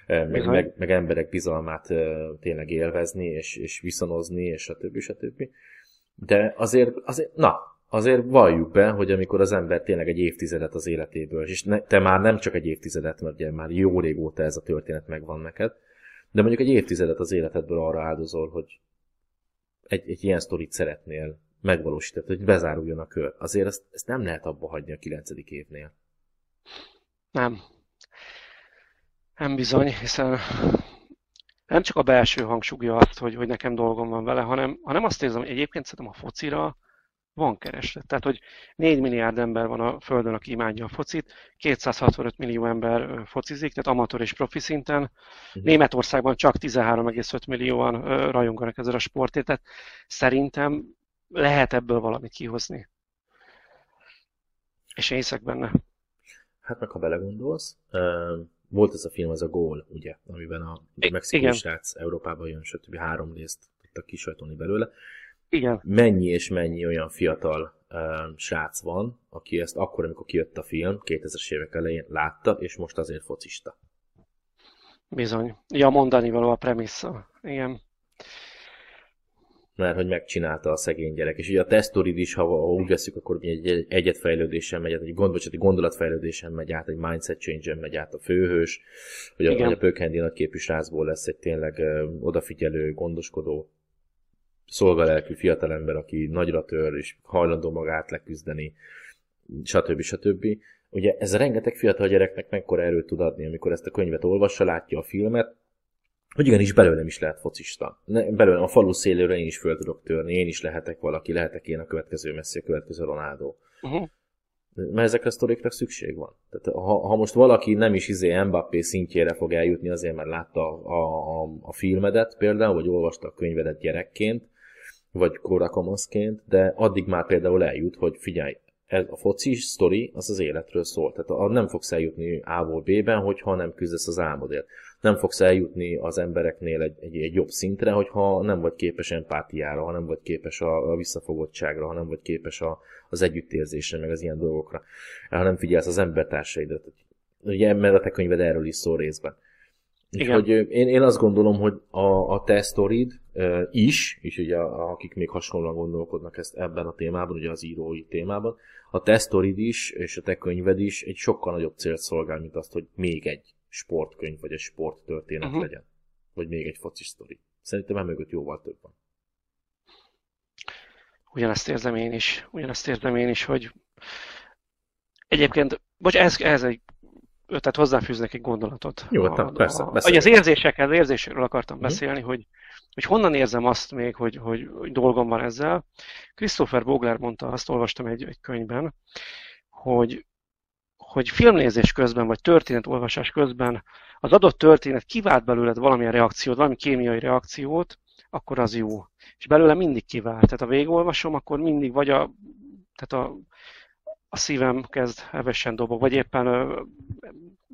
eh, meg, meg, meg emberek bizalmát eh, tényleg élvezni, és, és viszonozni, és a többi, a többi. De azért, azért, na, azért valljuk be, hogy amikor az ember tényleg egy évtizedet az életéből, és ne, te már nem csak egy évtizedet, mert ugye már jó régóta ez a történet megvan neked, de mondjuk egy évtizedet az életedből arra áldozol, hogy egy, egy ilyen sztorit szeretnél megvalósítani, hogy bezáruljon a kör. Azért ezt, ezt nem lehet abba hagyni a kilencedik évnél. Nem. Nem bizony, hiszen nem csak a belső hangsúlya azt, hogy, hogy nekem dolgom van vele, hanem, hanem azt érzem, hogy egyébként szerintem a focira van kereslet. Tehát, hogy 4 milliárd ember van a Földön, aki imádja a focit, 265 millió ember focizik, tehát amatőr és profi szinten. Uh-huh. Németországban csak 13,5 millióan rajonganak ezzel a sportért, tehát szerintem lehet ebből valamit kihozni. És én hiszek benne. Hát meg ha belegondolsz, volt ez a film, az a Gól, ugye, amiben a mexikói srác Európában jön, stb. három részt tudtak kisajtolni belőle. Igen. Mennyi és mennyi olyan fiatal uh, srác van, aki ezt akkor, amikor kijött a film, 2000-es évek elején látta, és most azért focista. Bizony. Ja, mondani való a premissza. Igen. Mert hogy megcsinálta a szegény gyerek. És ugye a tesztorid is, ha, ha úgy veszük, akkor egy egyetfejlődésen megy át, egy, gond, egy gondolatfejlődésen megy át, egy mindset change-en megy át a főhős, hogy a, hogy a Pökhendi nagyképű srácból lesz egy tényleg uh, odafigyelő, gondoskodó szolgalelkű fiatalember, aki nagyra tör, és hajlandó magát leküzdeni, stb. stb. Ugye ez rengeteg fiatal gyereknek mekkora erőt tud adni, amikor ezt a könyvet olvassa, látja a filmet, hogy igenis belőlem is lehet focista. belőlem a falu szélére én is föl tudok törni, én is lehetek valaki, lehetek én a következő messzi, a következő Ronaldo. Uh-huh. Mert ezekre a sztorikra szükség van. Tehát ha, ha most valaki nem is izé Mbappé szintjére fog eljutni azért, mert látta a, a, a filmedet például, vagy olvasta a könyvedet gyerekként, vagy korakamaszként, de addig már például eljut, hogy figyelj, ez a foci sztori az az életről szól. Tehát nem fogsz eljutni A-ból B-ben, hogyha nem küzdesz az álmodért. Nem fogsz eljutni az embereknél egy, egy, egy jobb szintre, hogyha nem vagy képes empátiára, ha nem vagy képes a, a visszafogottságra, ha nem vagy képes a, az együttérzésre, meg az ilyen dolgokra, ha nem figyelsz az embertársaidra. Ugye, mert a könyved erről is szól részben. Igen. Úgyhogy én, én azt gondolom, hogy a, a te sztorid uh, is, és ugye akik még hasonlóan gondolkodnak ezt ebben a témában, ugye az írói témában, a te sztorid is, és a te könyved is egy sokkal nagyobb célt szolgál, mint azt, hogy még egy sportkönyv, vagy egy sporttörténet uh-huh. legyen. Vagy még egy foci sztori. Szerintem emögött mögött jóval több van. Ugyanezt érzem én is. Ugyanezt érzem én is, hogy egyébként, vagy ez, ez egy tehát hozzáfűznek egy gondolatot. Jó, a, hát persze. A, az érzésekkel, az érzésekről akartam hmm. beszélni, hogy, hogy honnan érzem azt még, hogy, hogy, hogy dolgom van ezzel. Christopher Bogler mondta, azt olvastam egy, egy könyvben, hogy, hogy filmnézés közben, vagy történetolvasás közben az adott történet kivált belőled valamilyen reakciót, valami kémiai reakciót, akkor az jó. És belőle mindig kivált. Tehát a végolvasom, akkor mindig vagy a, tehát a a szívem kezd hevesen dobog, vagy éppen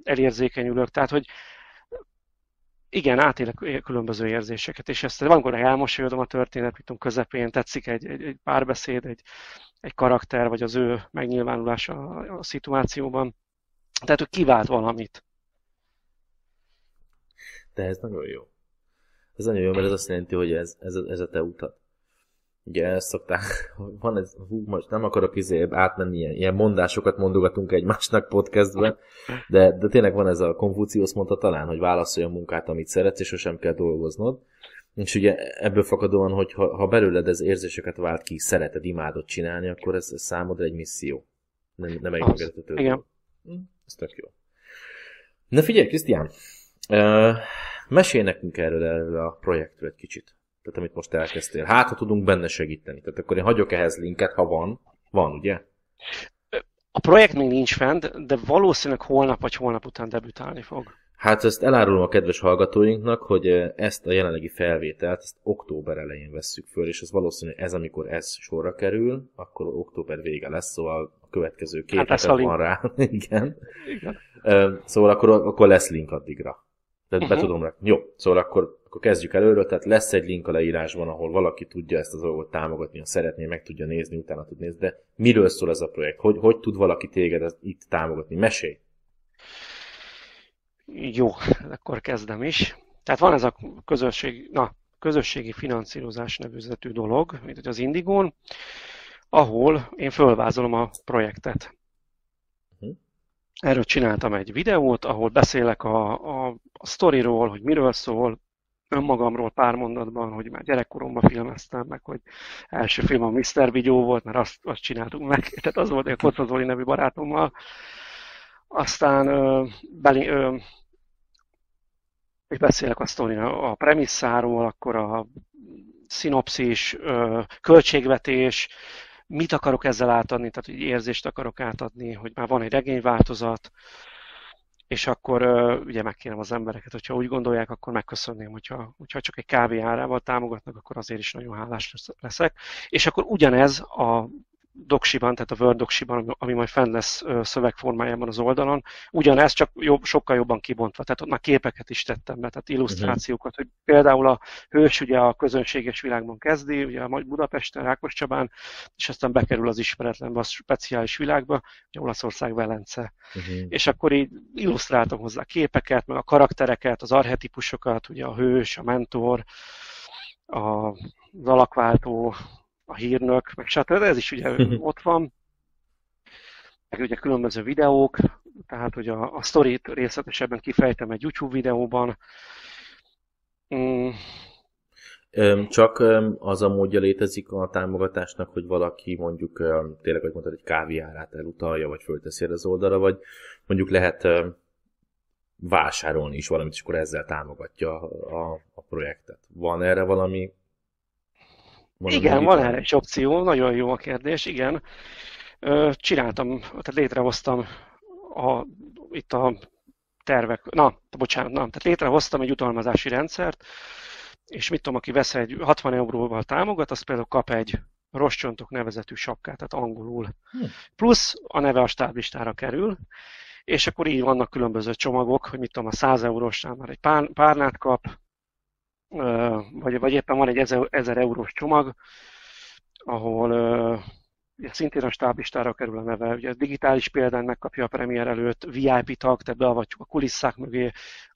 elérzékenyülök. Tehát, hogy igen, átélek különböző érzéseket, és ezt valamikor elmosolyodom a történet, mint tudom, közepén, tetszik egy, egy, egy párbeszéd, egy, egy karakter, vagy az ő megnyilvánulása a, a szituációban. Tehát, hogy kivált valamit. De ez nagyon jó. Ez nagyon jó, mert ez azt jelenti, hogy ez, ez, ez a te utat. Ugye szokták, [laughs] van ez, hú, most nem akarok izé átmenni, ilyen, ilyen mondásokat mondogatunk egymásnak podcastben, de, de tényleg van ez a Konfuciusz mondta talán, hogy válaszolj a munkát, amit szeretsz, és sosem kell dolgoznod. És ugye ebből fakadóan, hogy ha, ha belőled ez érzéseket vált ki, szereted, imádod csinálni, akkor ez, ez számodra egy misszió. Nem, nem egy megértető. Igen. Hm, ez tök jó. Na figyelj, Krisztián, uh, mesélj nekünk erről, erről a projektről egy kicsit. Tehát amit most elkezdtél. Hát, ha tudunk benne segíteni. Tehát akkor én hagyok ehhez linket, ha van. Van, ugye? A projekt még nincs fent, de valószínűleg holnap vagy holnap után debütálni fog. Hát ezt elárulom a kedves hallgatóinknak, hogy ezt a jelenlegi felvételt, ezt október elején vesszük föl, és ez valószínűleg ez, amikor ez sorra kerül, akkor október vége lesz, szóval a következő két hát van rá. [laughs] Igen. Igen. Szóval akkor, akkor lesz link addigra. Tehát uh-huh. be tudom rakni. Jó, szóval akkor, akkor kezdjük előről, tehát lesz egy link a leírásban, ahol valaki tudja ezt az dolgot támogatni, ha szeretné, meg tudja nézni, utána tud nézni, de miről szól ez a projekt? Hogy, hogy tud valaki téged itt támogatni? Mesélj! Jó, akkor kezdem is. Tehát van ez a közösség, na, közösségi finanszírozás nevezetű dolog, mint az Indigón, ahol én fölvázolom a projektet. Uh-huh. Erről csináltam egy videót, ahol beszélek a, a, a sztoriról, hogy miről szól, önmagamról pár mondatban, hogy már gyerekkoromban filmeztem, meg hogy első film a Mr. Video volt, mert azt, azt csináltunk meg, [laughs] tehát az volt a Kocsa Zoli nevű barátommal. Aztán ö, beli, ö, és beszélek a sztori a premisszáról, akkor a szinopszis, ö, költségvetés, mit akarok ezzel átadni, tehát hogy érzést akarok átadni, hogy már van egy regényváltozat, és akkor ugye megkérem az embereket, hogyha úgy gondolják, akkor megköszönném, hogyha, hogyha csak egy kávé árával támogatnak, akkor azért is nagyon hálás leszek. És akkor ugyanez a doksiban, tehát a Word doksiban, ami majd fenn lesz szövegformájában az oldalon. Ugyanez, csak jobb, sokkal jobban kibontva, tehát ott már képeket is tettem be, tehát illusztrációkat, hogy például a hős ugye a közönséges világban kezdi, ugye a Budapesten, Rákos Csabán, és aztán bekerül az ismeretlenbe, a speciális világba, ugye Olaszország Velence. Uh-huh. És akkor így illusztráltam hozzá képeket, meg a karaktereket, az arhetipusokat, ugye a hős, a mentor, a, az alakváltó, a hírnök, meg stb. Ez is ugye [laughs] ott van. Meg ugye különböző videók, tehát hogy a, a sztorit részletesebben kifejtem egy YouTube videóban. Mm. Csak az a módja létezik a támogatásnak, hogy valaki mondjuk tényleg, hogy mondtad, egy káviárát elutalja, vagy fölteszi az oldalra, vagy mondjuk lehet vásárolni is valamit, és akkor ezzel támogatja a, a projektet. Van erre valami van igen, van erre egy opció, nagyon jó a kérdés, igen. Csináltam, tehát létrehoztam a, itt a tervek, na, bocsánat, na, tehát létrehoztam egy utalmazási rendszert, és mit tudom, aki vesz egy 60 euróval támogat, az például kap egy roscsontok nevezetű sapkát, tehát angolul. Hm. Plusz a neve a stáblistára kerül, és akkor így vannak különböző csomagok, hogy mit tudom, a 100 eurósnál már egy pár, párnát kap, vagy, vagy éppen van egy 1000 eurós csomag, ahol ugye szintén a stáblistára kerül a neve, ugye a digitális példán megkapja a premier előtt, VIP tag, tehát beavatjuk a kulisszák mögé,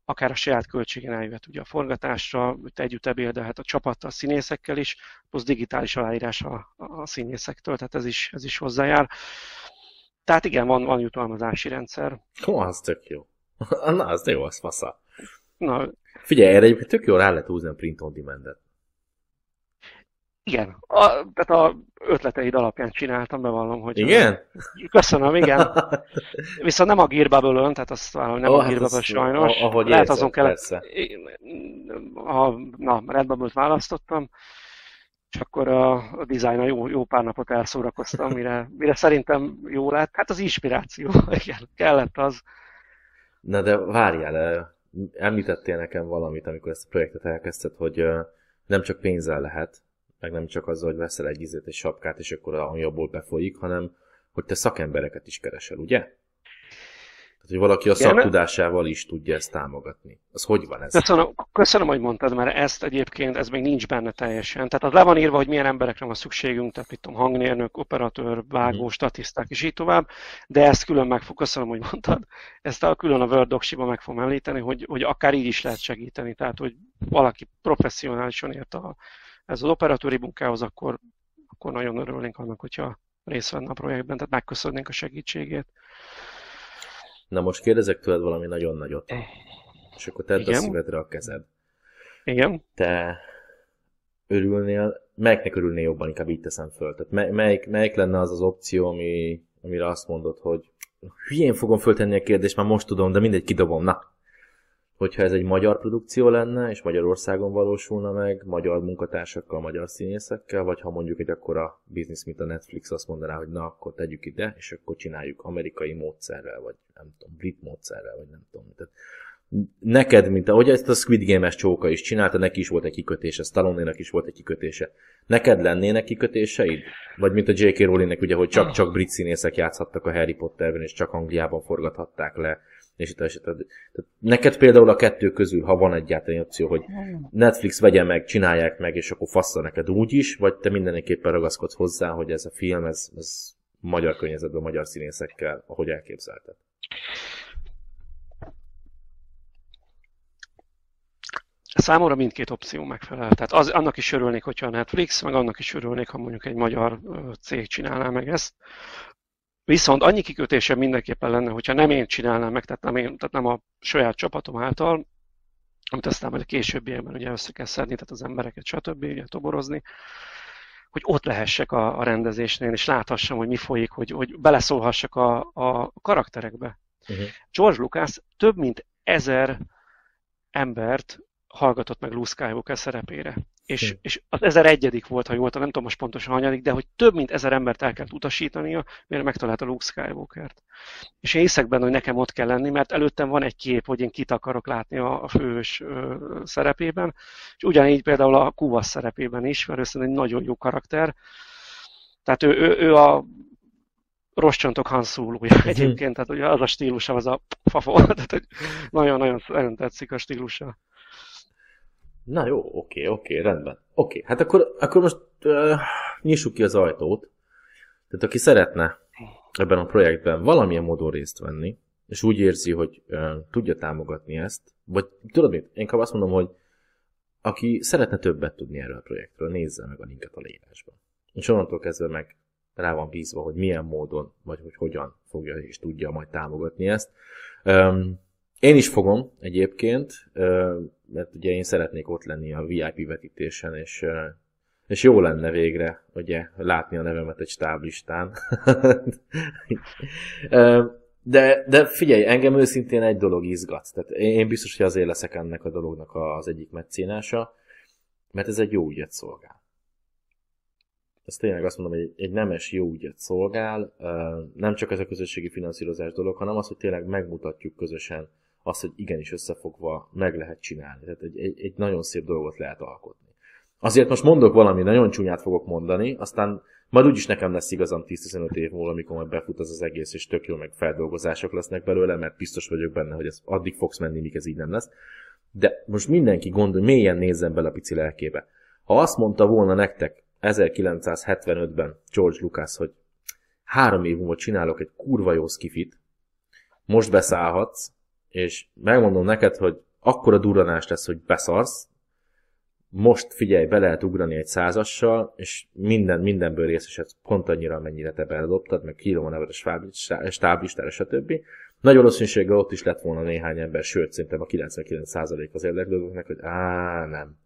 akár a saját költségen eljöhet ugye a forgatásra, együtt ebédelhet a csapattal, a színészekkel is, plusz digitális aláírás a, a színészektől, tehát ez is, ez is hozzájár. Tehát igen, van, van jutalmazási rendszer. Ó, az tök jó. [laughs] Na, az jó, az fasza. Na, Figyelj, erre egyébként tök jól rá lehet húzni a print on demand-et. Igen, a, tehát a ötleteid alapján csináltam, bevallom, hogy... Igen? Köszönöm, igen. [laughs] Viszont nem a Gearbubble-ön, tehát azt vállalom, nem oh, a hát Gearbubble sajnos. Ahogy Lehet érzed, azon kellett... A, na, Redbubble-t választottam, és akkor a, a dizájnra jó, jó pár napot elszórakoztam, mire, mire szerintem jó lett. Hát az inspiráció, [laughs] igen, kellett az. Na de várjál, említettél nekem valamit, amikor ezt a projektet elkezdted, hogy nem csak pénzzel lehet, meg nem csak azzal, hogy veszel egy izét, egy sapkát, és akkor a abból befolyik, hanem hogy te szakembereket is keresel, ugye? Hogy valaki a szaktudásával is tudja ezt támogatni. Az hogy van ez? Köszönöm, köszönöm, hogy mondtad, mert ezt egyébként, ez még nincs benne teljesen. Tehát az le van írva, hogy milyen emberekre van szükségünk, tehát itt hangnérnök, operatőr, vágó, mm. statiszták, és így tovább, de ezt külön meg fog, köszönöm, hogy mondtad, ezt a külön a Word docs meg fogom említeni, hogy, hogy akár így is lehet segíteni, tehát hogy valaki professzionálisan ért a, ez az operatőri munkához, akkor, akkor nagyon örülnénk annak, hogyha részt venne a projektben, tehát megköszönnénk a segítségét. Na most kérdezek tőled valami nagyon nagyot. És akkor tedd Igen. a szívedre a kezed. Igen. Te örülnél, melyiknek örülnél jobban, inkább így teszem föl. Tehát melyik, melyik lenne az az opció, ami, amire azt mondod, hogy hülyén fogom föltenni a kérdést, már most tudom, de mindegy, kidobom. Na, hogyha ez egy magyar produkció lenne, és Magyarországon valósulna meg, magyar munkatársakkal, magyar színészekkel, vagy ha mondjuk egy akkora biznisz, mint a Netflix azt mondaná, hogy na, akkor tegyük ide, és akkor csináljuk amerikai módszerrel, vagy nem tudom, brit módszerrel, vagy nem tudom. Tehát neked, mint ahogy ezt a Squid Game-es csóka is csinálta, neki is volt egy kikötése, stallone is volt egy kikötése. Neked lennének kikötéseid? Vagy mint a J.K. Rowlingnek, ugye, hogy csak-csak brit színészek játszhattak a Harry Potterben, és csak Angliában forgathatták le és itt és tehát, neked például a kettő közül, ha van egyáltalán opció, hogy Netflix vegye meg, csinálják meg, és akkor fassa neked úgy is, vagy te mindenképpen ragaszkodsz hozzá, hogy ez a film, ez, ez magyar környezetben, magyar színészekkel, ahogy elképzelted. Számomra mindkét opció megfelel. Tehát az, annak is örülnék, hogyha a Netflix, meg annak is örülnék, ha mondjuk egy magyar cég csinálná meg ezt. Viszont annyi kikötése mindenképpen lenne, hogyha nem én csinálnám meg, tehát nem, én, tehát nem a saját csapatom által, amit aztán majd a későbbiekben ugye össze kell szedni, tehát az embereket, stb. Ugye, toborozni, hogy ott lehessek a, a rendezésnél, és láthassam, hogy mi folyik, hogy, hogy beleszólhassak a, a karakterekbe. Uh-huh. George Lucas több mint ezer embert hallgatott meg Luke Skywalker szerepére és, és az ezer egyedik volt, ha jól nem tudom most pontosan hanyadik, de hogy több mint ezer embert el kellett utasítania, mire megtalálta Luke Skywalker-t. És én hiszek benne, hogy nekem ott kell lenni, mert előttem van egy kép, hogy én kit akarok látni a, a fős ö, szerepében, és ugyanígy például a Kuvas szerepében is, mert ő egy nagyon jó karakter. Tehát ő, ő, ő a roscsontok Han Solo-ja mhm. egyébként, tehát ugye az a stílusa, az a fafó, tehát nagyon-nagyon nagyon tetszik a stílusa. Na jó, oké, oké, rendben. Oké, hát akkor, akkor most uh, nyissuk ki az ajtót. Tehát aki szeretne ebben a projektben valamilyen módon részt venni, és úgy érzi, hogy uh, tudja támogatni ezt, vagy tudod mit, én azt mondom, hogy aki szeretne többet tudni erről a projektről, nézze meg a linket a leírásban. És onnantól kezdve meg rá van bízva, hogy milyen módon, vagy hogy hogyan fogja és tudja majd támogatni ezt. Um, én is fogom egyébként, mert ugye én szeretnék ott lenni a VIP vetítésen, és, és jó lenne végre, ugye, látni a nevemet egy stáblistán. [laughs] De, de figyelj, engem őszintén egy dolog izgat. Tehát én biztos, hogy azért leszek ennek a dolognak az egyik meccénása, mert ez egy jó ügyet szolgál. Ez tényleg azt mondom, hogy egy, egy nemes jó ügyet szolgál, nem csak ez a közösségi finanszírozás dolog, hanem az, hogy tényleg megmutatjuk közösen azt, hogy igenis összefogva meg lehet csinálni. Tehát egy, egy, egy nagyon szép dolgot lehet alkotni. Azért most mondok valami, nagyon csúnyát fogok mondani, aztán majd úgyis nekem lesz igazam 10-15 év múlva, amikor majd befut az az egész, és tök jó, meg feldolgozások lesznek belőle, mert biztos vagyok benne, hogy ez addig fogsz menni, míg ez így nem lesz. De most mindenki gondol, mélyen nézzen bele a pici lelkébe. Ha azt mondta volna nektek 1975-ben George Lucas, hogy három év múlva csinálok egy kurva jó skifit, most beszállhatsz, és megmondom neked, hogy akkora durranás lesz, hogy beszarsz, most figyelj, be lehet ugrani egy százassal, és minden, mindenből részesedsz pont annyira, amennyire te beledobtad, meg a neved a stáblistára, stb. Nagy valószínűséggel ott is lett volna néhány ember, sőt, szerintem a 99% az érdeklődőknek, hogy á, nem.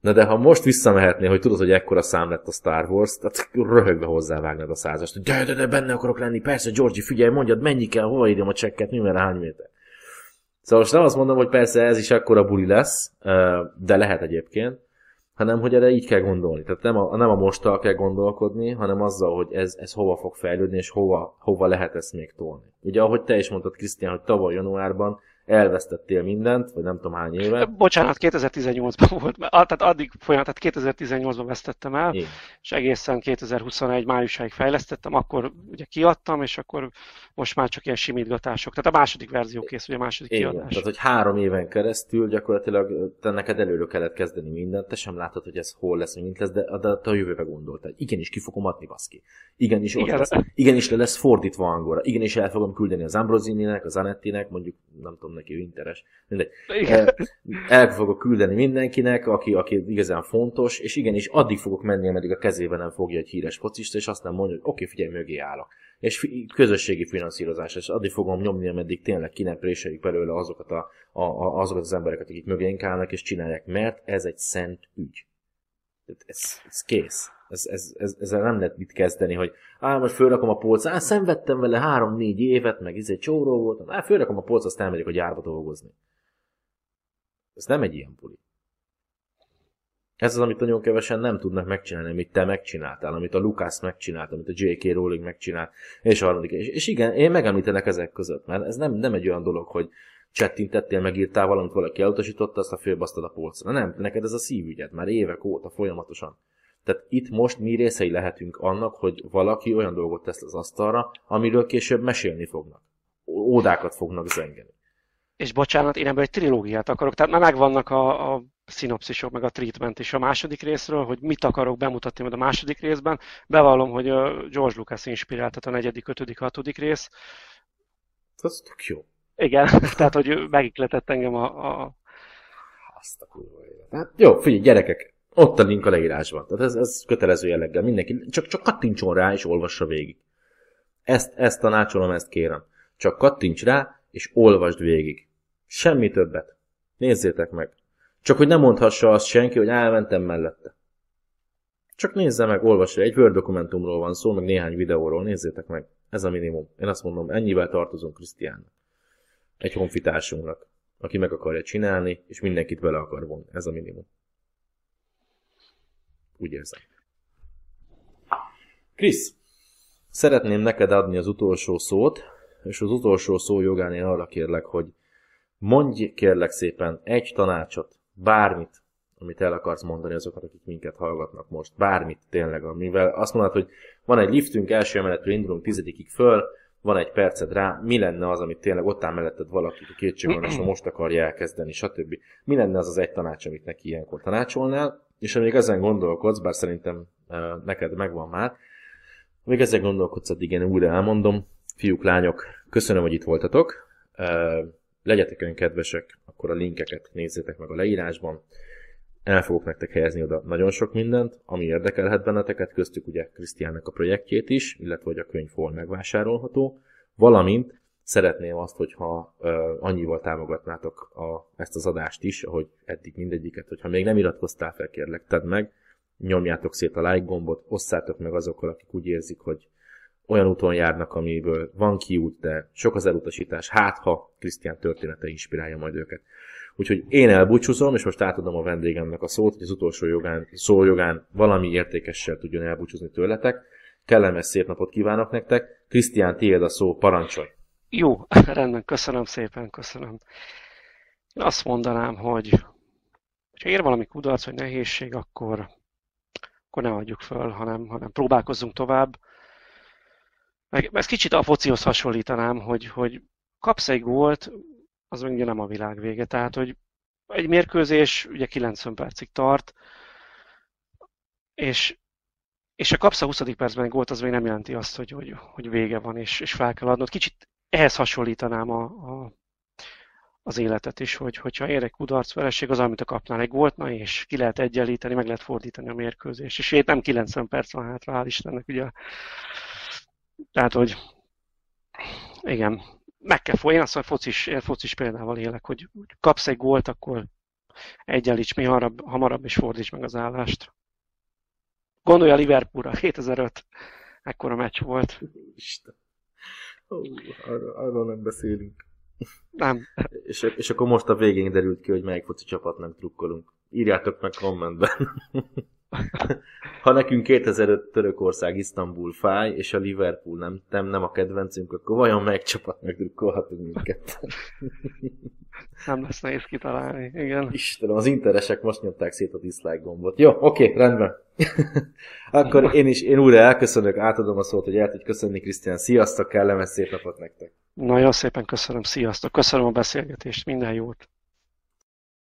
Na de ha most visszamehetnél, hogy tudod, hogy ekkora szám lett a Star Wars, tehát röhögve hozzávágnod a százast. De, de, de, benne akarok lenni, persze, Georgi, figyelj, mondjad, mennyi kell, hova írjam a csekket, mi hány méter. Szóval most nem azt mondom, hogy persze ez is akkora buli lesz, de lehet egyébként, hanem hogy erre így kell gondolni. Tehát nem a, nem a mostal kell gondolkodni, hanem azzal, hogy ez, ez hova fog fejlődni, és hova, hova lehet ezt még tolni. Ugye ahogy te is mondtad, Krisztián, hogy tavaly januárban elvesztettél mindent, vagy nem tudom hány éve. Bocsánat, 2018-ban volt, tehát addig folyamat, tehát 2018-ban vesztettem el, Igen. és egészen 2021 májusáig fejlesztettem, akkor ugye kiadtam, és akkor most már csak ilyen simítgatások. Tehát a második verzió kész, ugye a második Igen, kiadás. tehát hogy három éven keresztül gyakorlatilag te neked előről kellett kezdeni mindent, te sem látod, hogy ez hol lesz, mint lesz, de, de te a jövőbe gondoltad. Igenis ki fogom adni, baszki. Igenis ott Igen. lesz. Igenis le lesz fordítva angolra. Igenis el fogom küldeni az Ambrosininek, az Anettinek, mondjuk nem tudom neki, ő interes. Mindegy. El fogok küldeni mindenkinek, aki, aki igazán fontos, és igenis addig fogok menni, ameddig a kezében nem fogja egy híres focista, és azt nem mondja, hogy oké, figyelj, mögé állok. És közösségi finanszírozás, és addig fogom nyomni, ameddig tényleg ki nem préseljük belőle azokat, a, a, a, azokat az embereket, akik mögénk állnak, és csinálják, mert ez egy szent ügy. Ez, ez kész. Ez, ez, ez, ezzel nem lehet mit kezdeni, hogy á, majd fölrakom a polcra, á, szenvedtem vele három-négy évet, meg izé csóró voltam, á, fölrakom a polcra, aztán megyek a gyárba dolgozni. Ez nem egy ilyen buli. Ez az, amit nagyon kevesen nem tudnak megcsinálni, amit te megcsináltál, amit a Lucas megcsinált, amit a J.K. Rowling megcsinált, és a harmadik. És, és igen, én megemlítenek ezek között, mert ez nem, nem egy olyan dolog, hogy csettintettél, megírtál valamit, valaki elutasította, azt a fölbasztad a polcra. Nem, neked ez a szívügyed, már évek óta folyamatosan. Tehát itt most mi részei lehetünk annak, hogy valaki olyan dolgot tesz az asztalra, amiről később mesélni fognak. Ódákat fognak zengeni. És bocsánat, én ebből egy trilógiát akarok, tehát már megvannak a, a szinopszisok, meg a treatment is a második részről, hogy mit akarok bemutatni majd a második részben. Bevallom, hogy George Lucas inspirált, tehát a negyedik, ötödik, hatodik rész. Ez tök jó. Igen, [laughs] tehát hogy megikletett engem a, a Azt a kurva élet. Hát jó, figyelj, gyerekek, ott a link a leírásban. Tehát ez, ez kötelező jelleggel. Mindenki csak, csak kattintson rá, és olvassa végig. Ezt, ezt tanácsolom, ezt kérem. Csak kattints rá, és olvasd végig. Semmi többet. Nézzétek meg. Csak hogy ne mondhassa azt senki, hogy elmentem mellette. Csak nézze meg, olvassa. Egy Word dokumentumról van szó, meg néhány videóról. Nézzétek meg. Ez a minimum. Én azt mondom, ennyivel tartozunk Krisztiánnak. Egy honfitársunknak, aki meg akarja csinálni, és mindenkit bele akar vonni. Ez a minimum. Úgy érzem. Krisz, szeretném neked adni az utolsó szót, és az utolsó szó jogán én arra kérlek, hogy mondj kérlek szépen egy tanácsot, bármit, amit el akarsz mondani azoknak, akik minket hallgatnak most. Bármit tényleg, amivel azt mondod, hogy van egy liftünk, első emeletről indulunk tizedikig föl, van egy perced rá, mi lenne az, amit tényleg ott áll melletted valaki, aki kétségvonásra most akarja elkezdeni, stb. Mi lenne az az egy tanács, amit neki ilyenkor tanácsolnál, és amíg ezen gondolkodsz, bár szerintem neked megvan már, amíg ezen gondolkodsz, addig én újra elmondom, fiúk, lányok, köszönöm, hogy itt voltatok, legyetek olyan kedvesek, akkor a linkeket nézzétek meg a leírásban, el fogok nektek helyezni oda nagyon sok mindent, ami érdekelhet benneteket, köztük ugye Krisztiánnak a projektjét is, illetve hogy a könyv hol megvásárolható, valamint szeretném azt, hogyha annyival támogatnátok a, ezt az adást is, ahogy eddig mindegyiket, hogyha még nem iratkoztál fel, kérlek, tedd meg, nyomjátok szét a like gombot, osszátok meg azokkal, akik úgy érzik, hogy olyan úton járnak, amiből van kiút, de sok az elutasítás, hát ha Krisztián története inspirálja majd őket. Úgyhogy én elbúcsúzom, és most átadom a vendégemnek a szót, hogy az utolsó jogán, szó jogán valami értékessel tudjon elbúcsúzni tőletek. Kellemes szép napot kívánok nektek. Krisztián, tiéd a szó, parancsolj! Jó, rendben, köszönöm szépen, köszönöm. Én azt mondanám, hogy ha ér valami kudarc vagy nehézség, akkor, akkor ne adjuk föl, hanem, hanem próbálkozzunk tovább. Meg ezt kicsit a focihoz hasonlítanám, hogy, hogy kapsz egy gólt, az még nem a világ vége. Tehát, hogy egy mérkőzés ugye 90 percig tart, és, és ha kapsz a 20. percben egy gólt, az még nem jelenti azt, hogy, hogy, hogy vége van, és, és fel kell adnod. Kicsit ehhez hasonlítanám a, a, az életet is, hogy, hogyha ér egy kudarc vereség, az, amit a kapnál egy gólt, na és ki lehet egyenlíteni, meg lehet fordítani a mérkőzést. És itt nem 90 perc van hátra, hál' Istennek, ugye. Tehát, hogy igen, meg kell folyni, én azt mondom, focis, focis példával élek, hogy kapsz egy gólt, akkor egyenlíts mi hamarabb, hamarabb és fordíts meg az állást. Gondolj a Liverpoolra, 2005, ekkora meccs volt. Isten. Ó, arról, arról nem beszélünk. Nem. És, és akkor most a végén derült ki, hogy melyik foci csapatnak drukkolunk. Írjátok meg kommentben. Ha nekünk 2005 Törökország, Isztambul fáj, és a Liverpool nem, nem, nem a kedvencünk, akkor vajon melyik csapat megdrukkolhatunk minket? Nem lesz nehéz kitalálni, igen. Istenem, az interesek most nyomták szét a dislike gombot. Jó, oké, rendben. Akkor én is, én újra elköszönök, átadom a szót, hogy el tudj köszönni, Krisztián. Sziasztok, kellemes szép napot nektek. Nagyon szépen köszönöm, sziasztok. Köszönöm a beszélgetést, minden jót.